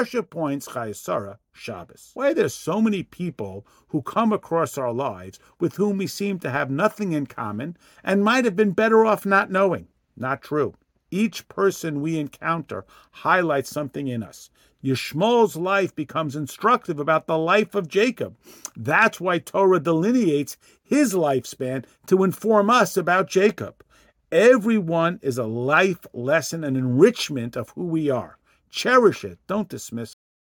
Parsha points Chayei Sara Shabbos. Why there's so many people who come across our lives with whom we seem to have nothing in common and might have been better off not knowing. Not true. Each person we encounter highlights something in us. Yishmael's life becomes instructive about the life of Jacob. That's why Torah delineates his lifespan to inform us about Jacob. Everyone is a life lesson and enrichment of who we are. Cherish it, don't dismiss